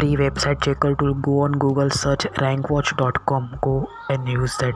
free website checker to go on google search rankwatch.com go and use that